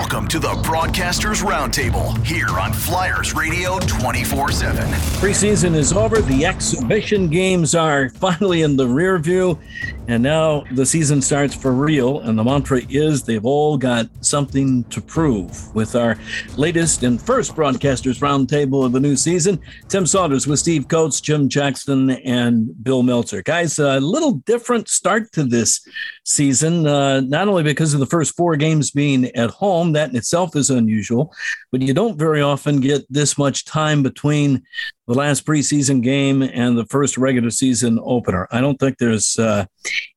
Welcome to the Broadcasters Roundtable here on Flyers Radio 24 7. Preseason is over. The exhibition games are finally in the rear view. And now the season starts for real. And the mantra is they've all got something to prove. With our latest and first Broadcasters Roundtable of the new season, Tim Saunders with Steve Coates, Jim Jackson, and Bill Meltzer. Guys, a little different start to this season, uh, not only because of the first four games being at home, that in itself is unusual, but you don't very often get this much time between the last preseason game and the first regular season opener. I don't think there's uh,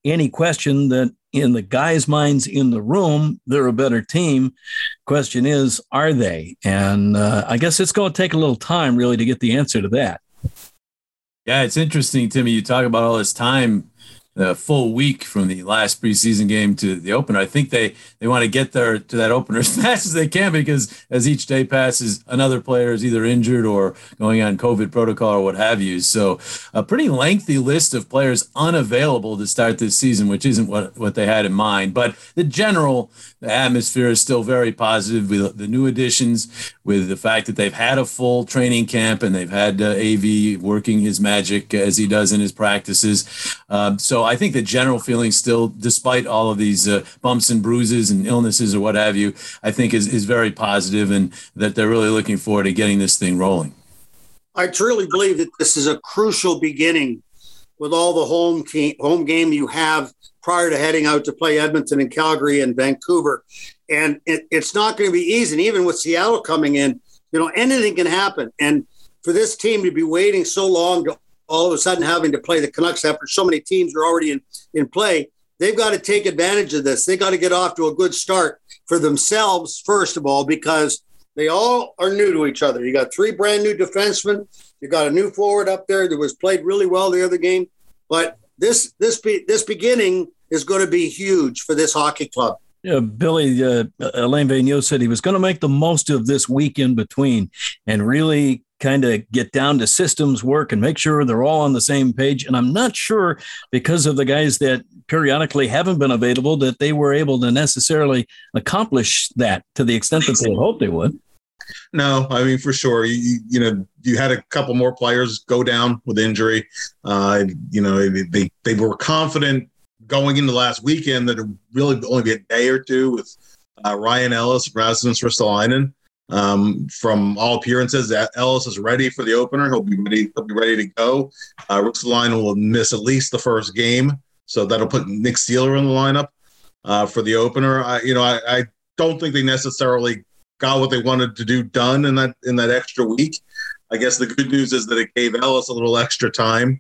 any question that in the guys' minds in the room, they're a better team. Question is, are they? And uh, I guess it's going to take a little time, really, to get the answer to that. Yeah, it's interesting, Timmy. You talk about all this time the full week from the last preseason game to the opener. I think they they want to get there to that opener as fast as they can because as each day passes, another player is either injured or going on COVID protocol or what have you. So a pretty lengthy list of players unavailable to start this season, which isn't what what they had in mind. But the general atmosphere is still very positive with the new additions, with the fact that they've had a full training camp and they've had uh, AV working his magic as he does in his practices. Um, so I think the general feeling still, despite all of these uh, bumps and bruises and illnesses or what have you, I think is, is very positive and that they're really looking forward to getting this thing rolling. I truly believe that this is a crucial beginning with all the home team, home game you have prior to heading out to play Edmonton and Calgary and Vancouver. And it, it's not going to be easy. And even with Seattle coming in, you know, anything can happen. And for this team to be waiting so long to all of a sudden having to play the Canucks after so many teams are already in, in play, they've got to take advantage of this. They got to get off to a good start for themselves, first of all, because they all are new to each other. You got three brand new defensemen. You got a new forward up there that was played really well the other game. But this this be, this beginning is going to be huge for this hockey club. Yeah, Billy uh, Alain Vigneault said he was going to make the most of this week in between and really kind of get down to systems work and make sure they're all on the same page. And I'm not sure because of the guys that periodically haven't been available that they were able to necessarily accomplish that to the extent that they hoped they would. No, I mean for sure. You, you know, you had a couple more players go down with injury. Uh, you know, they they were confident going into last weekend that it really only be a day or two with uh, Ryan Ellis, Rasmus Ristolainen. Um, from all appearances, Ellis is ready for the opener. He'll be ready. He'll be ready to go. Uh, Ristolainen will miss at least the first game, so that'll put Nick Seeler in the lineup uh, for the opener. I, you know, I, I don't think they necessarily got what they wanted to do done in that in that extra week. I guess the good news is that it gave Ellis a little extra time,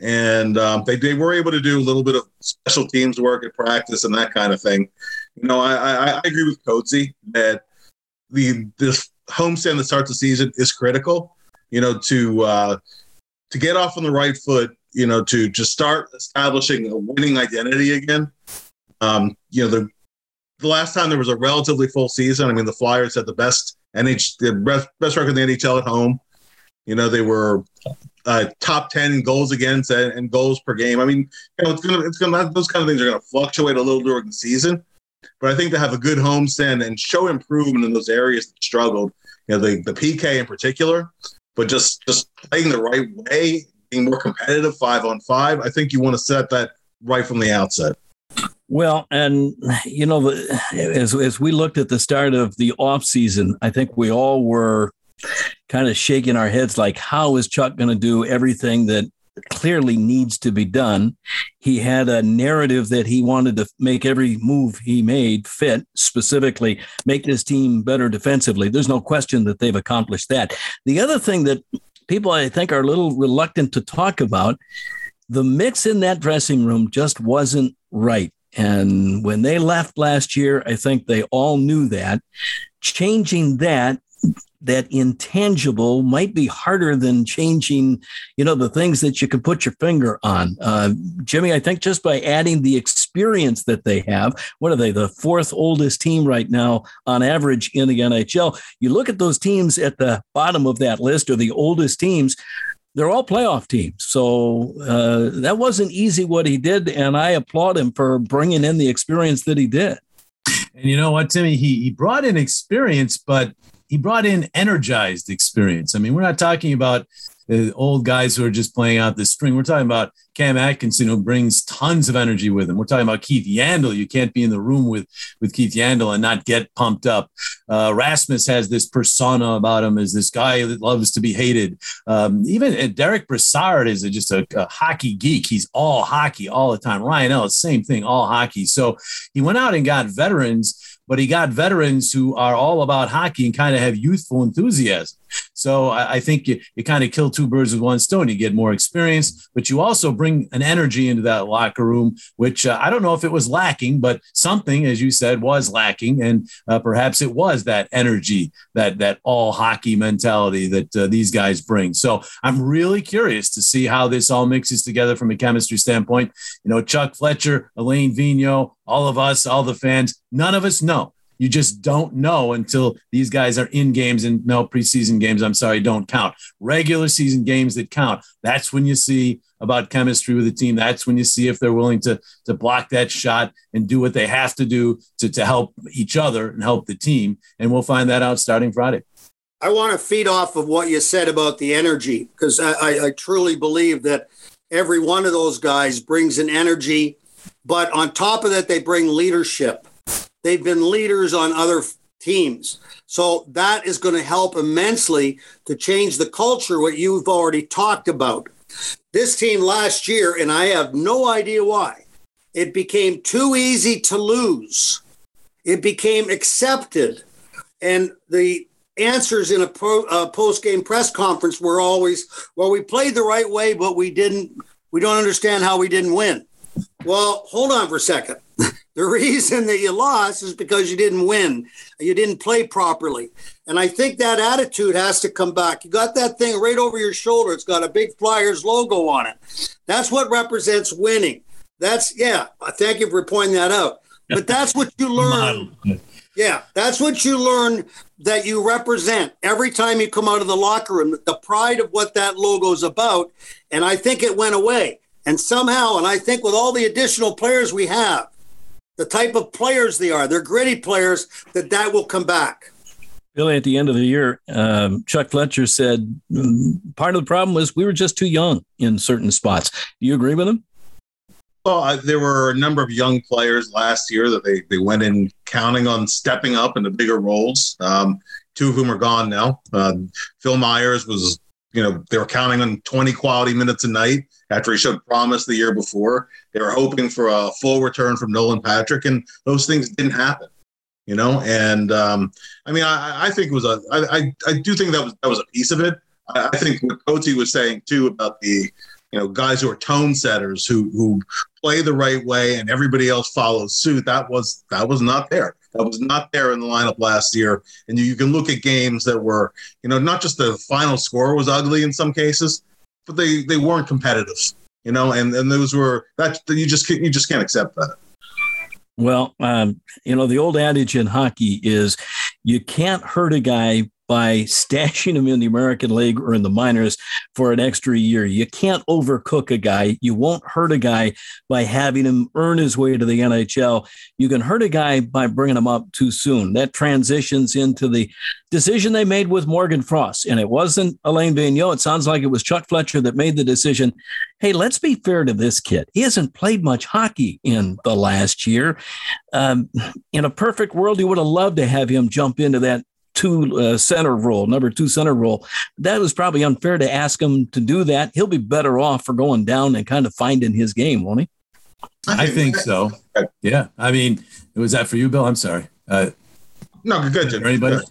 and um, they they were able to do a little bit of special teams work at practice and that kind of thing. You know, I I, I agree with Coatsy that the this homestand that starts the season is critical. You know, to uh, to get off on the right foot. You know, to just start establishing a winning identity again. Um, you know, the the last time there was a relatively full season. I mean, the Flyers had the best NH the best, record in the NHL at home. You know, they were uh, top ten goals against and, and, goals per game. I mean, you know, it's gonna it's gonna those kind of things are gonna fluctuate a little during the season. But I think to have a good homestand and show improvement in those areas that struggled, you know, the, the PK in particular, but just just playing the right way, being more competitive five on five, I think you want to set that right from the outset. Well, and you know, as as we looked at the start of the off season, I think we all were kind of shaking our heads like, how is Chuck going to do everything that clearly needs to be done. He had a narrative that he wanted to make every move he made fit, specifically make this team better defensively. There's no question that they've accomplished that. The other thing that people I think are a little reluctant to talk about, the mix in that dressing room just wasn't right. And when they left last year, I think they all knew that. Changing that that intangible might be harder than changing, you know, the things that you can put your finger on. Uh, Jimmy, I think just by adding the experience that they have, what are they, the fourth oldest team right now on average in the NHL? You look at those teams at the bottom of that list or the oldest teams, they're all playoff teams. So uh, that wasn't easy what he did. And I applaud him for bringing in the experience that he did. And you know what, Timmy? He he brought in experience, but he brought in energized experience. I mean, we're not talking about the old guys who are just playing out the spring. We're talking about Cam Atkinson, who brings tons of energy with him. We're talking about Keith Yandle. You can't be in the room with, with Keith Yandle and not get pumped up. Uh, Rasmus has this persona about him as this guy that loves to be hated. Um, even uh, Derick Brassard is a, just a, a, hockey geek. He's all hockey all the time. Ryan Ellis, same thing, all hockey. So he went out and got veterans but he got veterans who are all about hockey and kind of have youthful enthusiasm. So I, I think you, you kind of kill two birds with one stone. You get more experience, but you also bring an energy into that locker room, which uh, I don't know if it was lacking, but something, as you said, was lacking, and uh, perhaps it was that energy, that that all hockey mentality that uh, these guys bring. So I'm really curious to see how this all mixes together from a chemistry standpoint. You know, Chuck Fletcher, Alain Vigneault, all of us, all the fans, none of us know. You just don't know until these guys are in games and no preseason games. I'm sorry, don't count. Regular season games that count. That's when you see about chemistry with the team. That's when you see if they're willing to to block that shot and do what they have to do to, to help each other and help the team. And we'll find that out starting Friday. I want to feed off of what you said about the energy because I, I, I truly believe that every one of those guys brings an energy but on top of that, they bring leadership. They've been leaders on other teams. So that is going to help immensely to change the culture, what you've already talked about. This team last year, and I have no idea why, it became too easy to lose. It became accepted. And the answers in a, pro, a post-game press conference were always, well, we played the right way, but we didn't, we don't understand how we didn't win. Well, hold on for a second. The reason that you lost is because you didn't win. You didn't play properly. And I think that attitude has to come back. You got that thing right over your shoulder. It's got a big Flyers logo on it. That's what represents winning. That's, yeah, thank you for pointing that out. But that's what you learn. Yeah, that's what you learn that you represent every time you come out of the locker room, the pride of what that logo is about. And I think it went away. And somehow, and I think with all the additional players we have, the type of players they are, they're gritty players, that that will come back. Billy, at the end of the year, um, Chuck Fletcher said mm, part of the problem was we were just too young in certain spots. Do you agree with him? Well, uh, there were a number of young players last year that they, they went in counting on stepping up into bigger roles. Um, two of whom are gone now. Uh, Phil Myers was, you know, they were counting on 20 quality minutes a night after he showed promise the year before. They were hoping for a full return from Nolan Patrick, and those things didn't happen. You know, and um, I mean, I, I think it was a. I, I, I do think that was that was a piece of it. I, I think what Coty was saying too about the you know guys who are tone setters who who play the right way and everybody else follows suit. That was that was not there. That was not there in the lineup last year. And you, you can look at games that were, you know, not just the final score was ugly in some cases, but they they weren't competitive, you know, and and those were that you just you just can't accept that. Well, um, you know, the old adage in hockey is you can't hurt a guy by stashing him in the American League or in the minors for an extra year. You can't overcook a guy. You won't hurt a guy by having him earn his way to the NHL. You can hurt a guy by bringing him up too soon. That transitions into the decision they made with Morgan Frost. And it wasn't Alain Vigneault. It sounds like it was Chuck Fletcher that made the decision. Hey, let's be fair to this kid. He hasn't played much hockey in the last year. Um, in a perfect world, you would have loved to have him jump into that two uh, center role, number two center role. That was probably unfair to ask him to do that. He'll be better off for going down and kind of finding his game, won't he? I think so. Yeah. I mean, was that for you, Bill? I'm sorry. Uh, no, good. Jim. Anybody?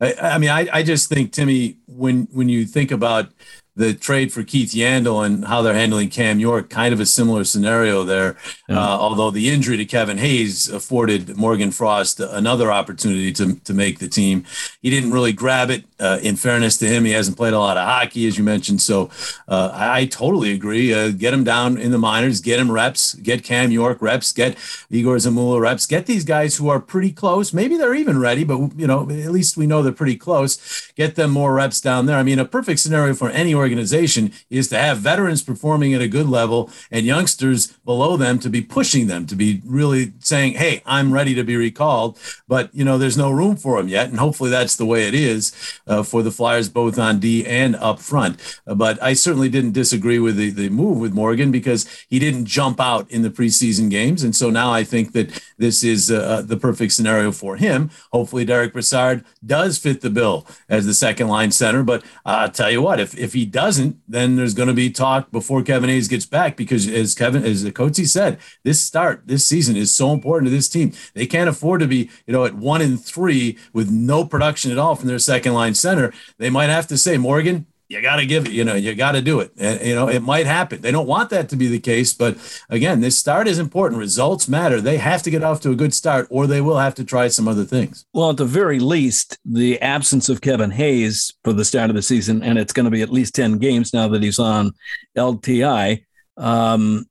I, I, mean, I, I just think Timmy, when when you think about the trade for Keith Yandle and how they're handling Cam York, kind of a similar scenario there. Yeah. Uh, although the injury to Kevin Hayes afforded Morgan Frost another opportunity to, to make the team. He didn't really grab it. Uh, in fairness to him, he hasn't played a lot of hockey, as you mentioned. So uh, I, I, totally agree. Uh, get him down in the minors, get him reps, get Cam York reps, get Igor Zamula reps, get these guys who are pretty close. Maybe they're even ready, but you know, at least we know they're pretty close. Get them more reps down there. I mean, a perfect scenario for any organization organization is to have veterans performing at a good level and youngsters below them to be pushing them to be really saying, "Hey, I'm ready to be recalled." But you know, there's no room for them yet, and hopefully that's the way it is uh, for the Flyers, both on D and up front. Uh, but I certainly didn't disagree with the, the move with Morgan because he didn't jump out in the preseason games, and so now I think that this is uh, the perfect scenario for him. Hopefully, Derick Brassard does fit the bill as the second line center. But I'll tell you what, if if he doesn't, then there's going to be talk before Kevin Hayes gets back because as Kevin as the coach said, this start this season is so important to this team. They can't afford to be you know at one and three with no production at all from their second line center. They might have to say Morgan you got to give it, you know, you got to do it. And, you know, it might happen. They don't want that to be the case. But again, this start is important. Results matter. They have to get off to a good start or they will have to try some other things. Well, at the very least, the absence of Kevin Hayes for the start of the season, and it's going to be at least 10 games now that he's on LTI. Um,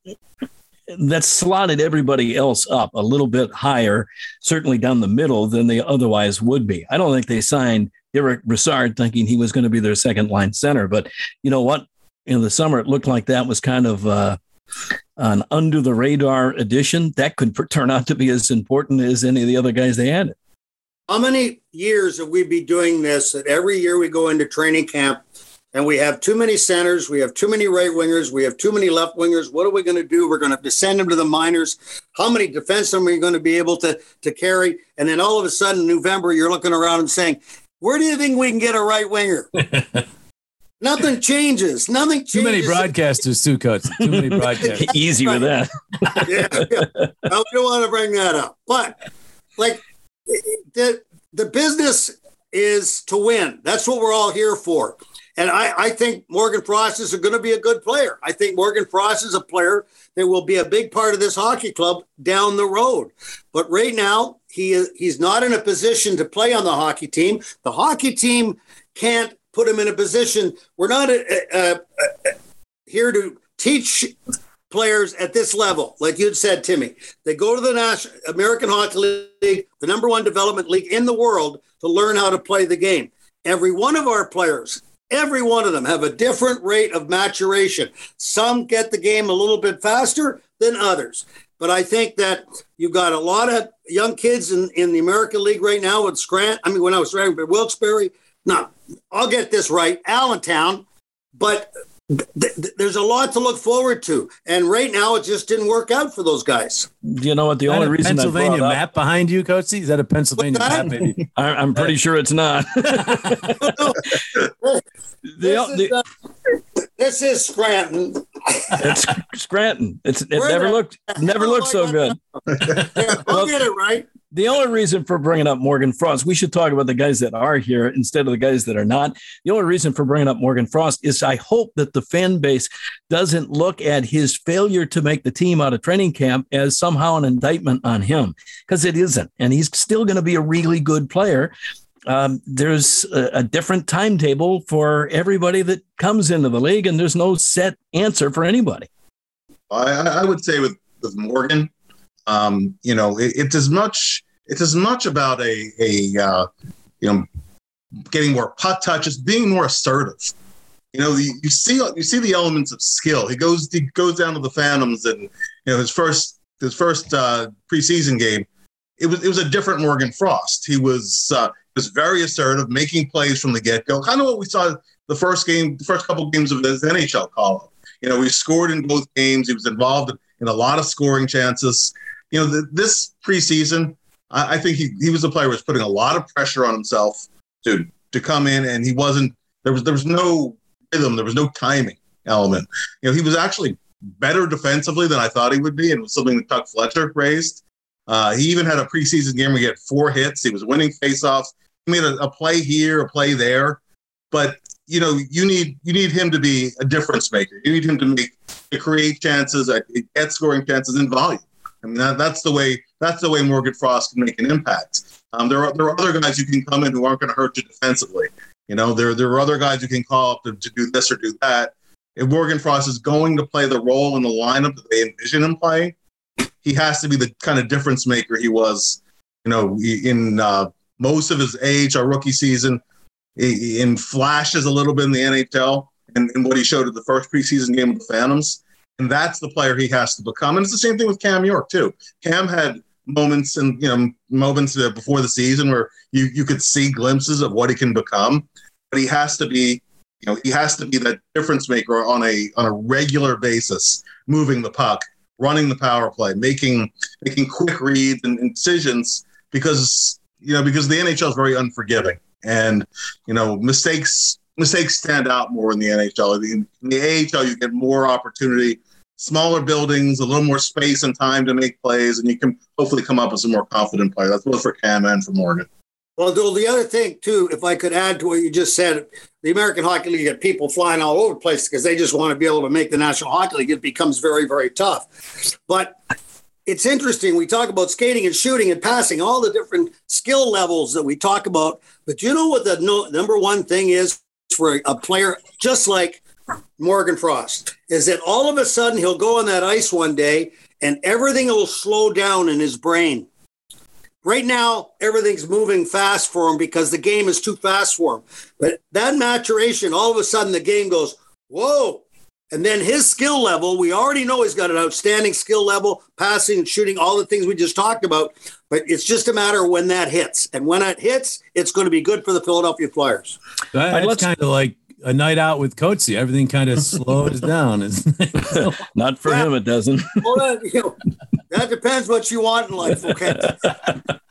that slotted everybody else up a little bit higher, certainly down the middle than they otherwise would be. I don't think they signed Derick Brassard thinking he was going to be their second line center. But you know what? In the summer, it looked like that was kind of uh, an under the radar addition. That could turn out to be as important as any of the other guys they added. How many years have we been doing this? That every year we go into training camp and we have too many centers, we have too many right wingers, we have too many left wingers. What are we going to do? We're going to to send them to the minors. How many defensemen are we going to be able to to carry? And then all of a sudden, November, you're looking around and saying, where do you think we can get a right winger? Nothing changes. Nothing changes. Too many broadcasters, too, coach. Too many broadcasters. Easy with that. yeah, yeah. I don't want to bring that up, but like the the business is to win. That's what we're all here for. And I, I think Morgan Frost is going to be a good player. I think Morgan Frost is a player that will be a big part of this hockey club down the road. But right now, he he's not in a position to play on the hockey team. The hockey team can't put him in a position. We're not uh, uh, uh, here to teach players at this level, like you said, Timmy. They go to the National American Hockey League, the number one development league in the world, to learn how to play the game. Every one of our players Every one of them have a different rate of maturation. Some get the game a little bit faster than others. But I think that you've got a lot of young kids in, in the American League right now with Scrant. I mean, when I was writing, but Wilkes-Barre, no, I'll get this right, Allentown. But there's a lot to look forward to. And right now, it just didn't work out for those guys. Do you know what? The only reason Pennsylvania map behind you, Coach, is that a Pennsylvania map? Maybe I'm pretty sure it's not. the, the, uh, this is Scranton. it's Scranton. It's it Where never looked never looked so good. yeah, I'll get it right. The only reason for bringing up Morgan Frost, we should talk about the guys that are here instead of the guys that are not. The only reason for bringing up Morgan Frost is I hope that the fan base doesn't look at his failure to make the team out of training camp as somehow an indictment on him, because it isn't. And he's still going to be a really good player. Um, there's a, a, different timetable for everybody that comes into the league, and there's no set answer for anybody. I, I would say with, with Morgan, um, you know, it, it's as much it's as much about a a uh, you know getting more puck touches, being more assertive. You know, the, you see you see the elements of skill. He goes he goes down to the Phantoms, and you know his first his first uh, preseason game. It was it was a different Morgan Frost. He was uh, was very assertive, making plays from the get go. Kind of what we saw the first game, the first couple games of his NHL call up. You know, he scored in both games. He was involved in a lot of scoring chances. You know, the, this preseason, I, I, think he, he was a player who was putting a lot of pressure on himself to to come in, and he wasn't. There was there was no rhythm. There was no timing element. You know, he was actually better defensively than I thought he would be, and was something that Chuck Fletcher raised. Uh, he even had a preseason game where he had four hits. He was winning faceoffs. He made a, a play here, a play there, but you know, you need you need him to be a difference maker. You need him to make to create chances, get scoring chances in volume. I mean, that, that's the way that's the way Morgan Frost can make an impact. Um, there are there are other guys who can come in who aren't going to hurt you defensively. You know, there there are other guys who can call up to, to do this or do that. If Morgan Frost is going to play the role in the lineup that they envision him playing, he has to be the kind of difference maker he was. You know, in uh, most of his age, our rookie season, in flashes a little bit in the NHL, and, and what he showed at the first preseason game with the Phantoms. And that's the player he has to become. And it's the same thing with Cam York, too. Cam had moments and you know moments before the season where you you could see glimpses of what he can become but he has to be you know he has to be that difference maker on a on a regular basis moving the puck running the power play making making quick reads and, and decisions because you know because the NHL is very unforgiving and you know mistakes mistakes stand out more in the NHL. In the AHL, you get more opportunity, smaller buildings, a little more space and time to make plays, and you can hopefully come up with some more confident play. That's both for Cam and for Morgan. Well, the other thing too, if I could add to what you just said, the American Hockey League get people flying all over the place because they just want to be able to make the National Hockey League. It becomes very, very tough. But it's interesting. We talk about skating and shooting and passing, all the different skill levels that we talk about. But you know what the no, number one thing is for a player just like Morgan Frost is that all of a sudden he'll go on that ice one day and everything will slow down in his brain Right now, everything's moving fast for him because the game is too fast for him. But that maturation, all of a sudden, the game goes, whoa. And then his skill level, we already know he's got an outstanding skill level, passing, and shooting, all the things we just talked about. But it's just a matter of when that hits. And when it hits, it's going to be good for the Philadelphia Flyers. That's kind of like a night out with Coatsy. Everything kind of slows down. Not for him, it doesn't. well, you know, that depends what you want in life. Okay.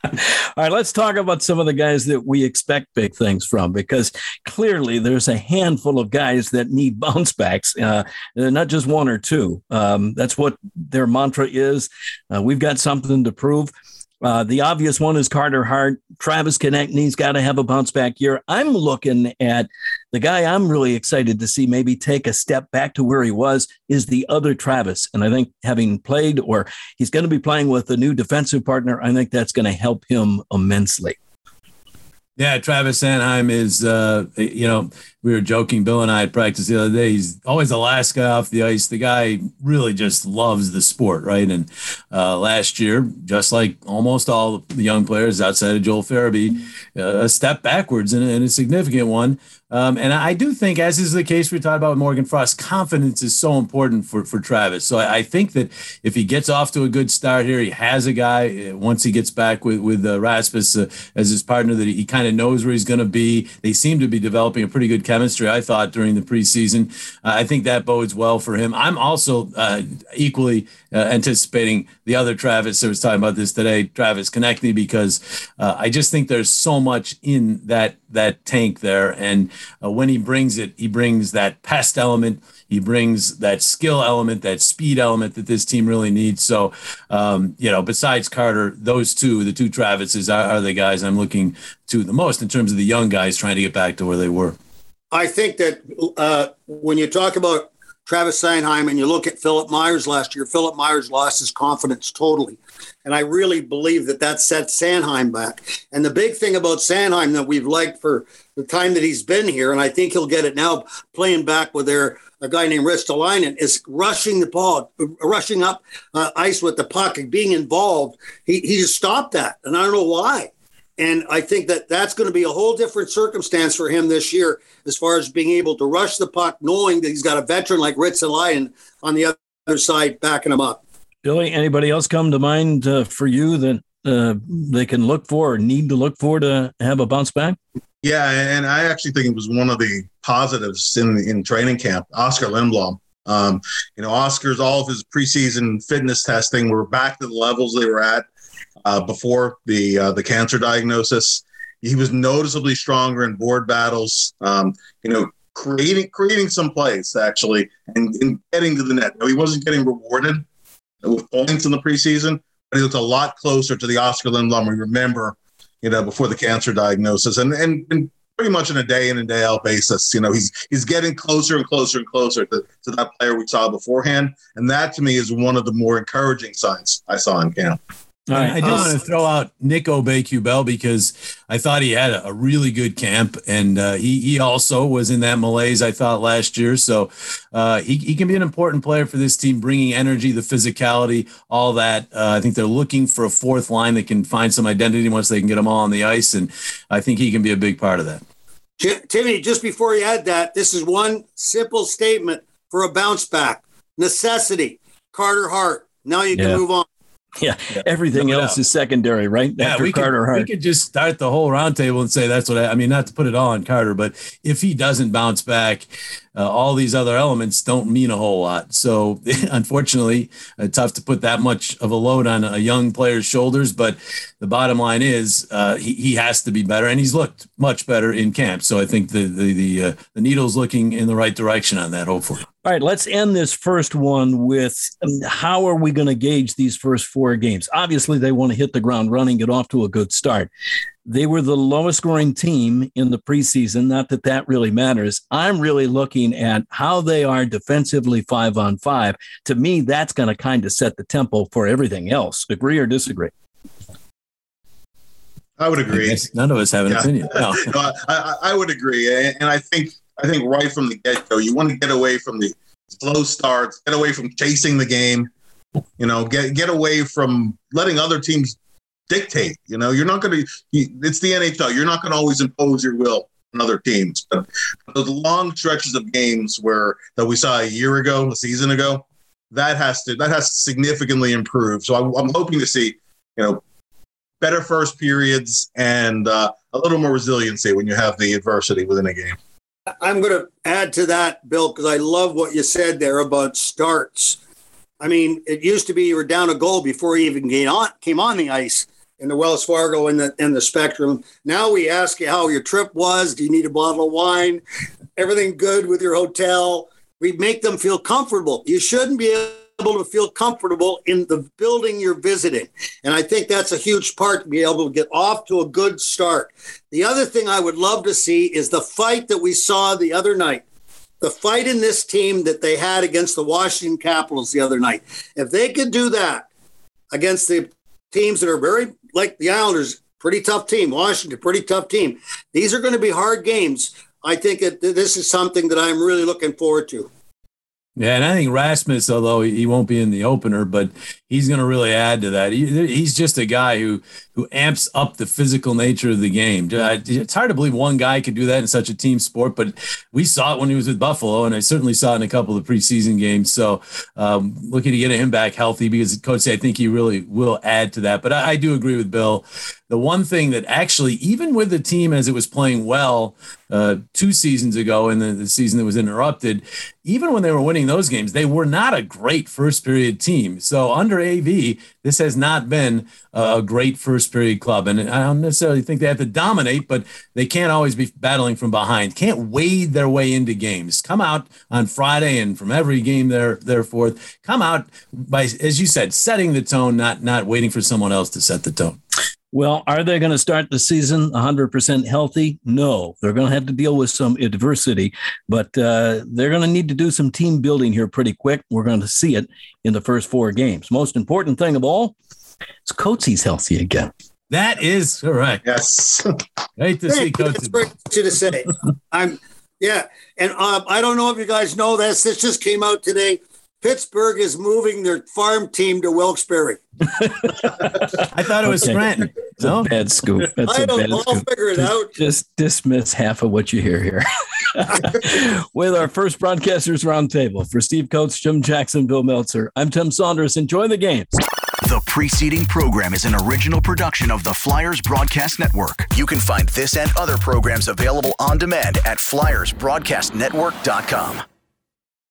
All right, let's talk about some of the guys that we expect big things from because clearly there's a handful of guys that need bounce backs, uh, not just one or two. Um, that's what their mantra is. Uh, we've got something to prove. Uh, the obvious one is Carter Hart. Travis Konecny's got to have a bounce back year. I'm looking at the guy I'm really excited to see maybe take a step back to where he was is the other Travis. And I think having played or he's going to be playing with a new defensive partner, I think that's going to help him immensely. Yeah, Travis Sanheim is, uh, you know, we were joking, Bill and I had practice the other day. He's always the last guy off the ice. The guy really just loves the sport, right? And uh, last year, just like almost all the young players outside of Joel Farabee, uh, a step backwards and a significant one. Um, and I do think, as is the case we talked about with Morgan Frost, confidence is so important for, for Travis. So I, I, think that if he gets off to a good start here, he has a guy uh, once he gets back with with uh, uh, as his partner that he kind of knows where he's going to be. They seem to be developing a pretty good chemistry, I thought, during the preseason. Uh, I think that bodes well for him. I'm also uh, equally uh, anticipating the other Travis that was talking about this today, Travis Konecny, because I just think there's so much in that that tank there. And uh, when he brings it, he brings that pest element. He brings that skill element, that speed element that this team really needs. So, um, you know, besides Carter, those two, the two Travises, are, are the guys I'm looking to the most in terms of the young guys trying to get back to where they were. I think that uh, when you talk about Travis Sanheim and you look at Philip Myers last year, Philip Myers lost his confidence totally. And I really believe that that set Sanheim back. And the big thing about Sanheim that we've liked for the time that he's been here, and I think he'll get it now playing back with their a guy named Ristolainen, is rushing the ball, rushing up uh, ice with the puck and being involved. He, he just stopped that. And I don't know why. And I think that that's going to be a whole different circumstance for him this year as far as being able to rush the puck, knowing that he's got a veteran like Ristolainen on the other side backing him up. Billy, anybody else come to mind uh, for you that uh, they can look for or need to look for to have a bounce back? Yeah, and I actually think it was one of the positives in in training camp. Oscar Lindblom. Um, you know, Oscar's all of his preseason fitness testing were back to the levels they were at uh, before the uh, the cancer diagnosis. He was noticeably stronger in board battles. Um, you know, creating creating some plays actually and, and getting to the net. Now, he wasn't getting rewarded with points in the preseason, but he looked a lot closer to the Oscar Lindblom we remember, you know, before the cancer diagnosis, and and, and pretty much on a day in and day out basis. You know, he's he's getting closer and closer and closer to, to that player we saw beforehand, and that to me is one of the more encouraging signs I saw in camp. Right. I did want to throw out Nick Aube-Kubel because I thought he had a, really good camp, and uh, he he also was in that malaise I thought last year. So uh, he he can be an important player for this team, bringing energy, the physicality, all that. Uh, I think they're looking for a fourth line that can find some identity once they can get them all on the ice, and I think he can be a big part of that. Timmy, just before you add that, this is one simple statement for a bounce back necessity. Carter Hart. Now you can yeah. move on. Yeah, everything no else is secondary, right? Yeah, After we Carter could, Hart. We could just start the whole roundtable and say that's what I, I, mean. Not to put it all on Carter, but if he doesn't bounce back, uh, all these other elements don't mean a whole lot. So, unfortunately, uh, tough to put that much of a load on a young player's shoulders. But the bottom line is uh, he, he has to be better, and he's looked much better in camp. So I think the the the, uh, the needle's looking in the right direction on that. Hopefully. All right, let's end this first one with um, how are we going to gauge these first four games? Obviously, they want to hit the ground running, get off to a good start. They were the lowest scoring team in the preseason. Not that that really matters. I'm really looking at how they are defensively five on five. To me, that's going to kind of set the tempo for everything else. Agree or disagree? I would agree. I none of us have an yeah. opinion. No. no I, I, would agree, and I think I think right from the get go, you want to get away from the slow starts, get away from chasing the game. You know, get get away from letting other teams dictate. You know, you're not going to. It's the NHL. You're not going to always impose your will on other teams. But those long stretches of games where that we saw a year ago, a season ago, that has to that has to significantly improve. So I, I'm hoping to see, you know, better first periods and uh, a little more resiliency when you have the adversity within a game. I'm going to add to that, Bill, because I love what you said there about starts. I mean, it used to be you were down a goal before you even came on, came on the ice in the Wells Fargo and the in the Spectrum. Now we ask you how your trip was. Do you need a bottle of wine? Everything good with your hotel? We make them feel comfortable. You shouldn't be able to feel comfortable in the building you're visiting. And I think that's a huge part to be able to get off to a good start. The other thing I would love to see is the fight that we saw the other night. The fight in this team that they had against the Washington Capitals the other night. If they could do that against the teams that are very like the Islanders, pretty tough team. Washington, pretty tough team. These are going to be hard games. I think that this is something that I'm really looking forward to. Yeah, and I think Rasmus, although he won't be in the opener, but he's going to really add to that. He, he's just a guy who who amps up the physical nature of the game. It's hard to believe one guy could do that in such a team sport, but we saw it when he was with Buffalo, and I certainly saw it in a couple of preseason games. So, um, looking to get him back healthy because coach, I think he really will add to that. But I, I do agree with Bill. The one thing that actually, even with the team as it was playing well uh, two seasons ago, and the, the season that was interrupted, even when they were winning those games, they were not a great first period team. So under AV, this has not been a great first period club. And I don't necessarily think they have to dominate, but they can't always be battling from behind, can't wade their way into games. Come out on Friday and from every game there, there forth, come out by, as you said, setting the tone, not, not waiting for someone else to set the tone. Well, are they going to start the season 100% healthy? No, they're going to have to deal with some adversity, but uh, they're going to need to do some team building here pretty quick. We're going to see it in the first four games. Most important thing of all is Coates's healthy again. That is correct. Yes. Great to see Coates. That's great to say. I'm, yeah. And uh, I don't know if you guys know this. This just came out today. Pittsburgh is moving their farm team to Wilkes-Barre. I thought it was okay. Scranton. It's no? a bad scoop. That's I a bad I'll scoop. figure it just, out. Just dismiss half of what you hear here. With our first broadcasters roundtable for Steve Coates, Jim Jackson, Bill Meltzer. I'm Tim Saunders. Enjoy the games. The preceding program is an original production of the Flyers Broadcast Network. You can find this and other programs available on demand at flyersbroadcastnetwork.com.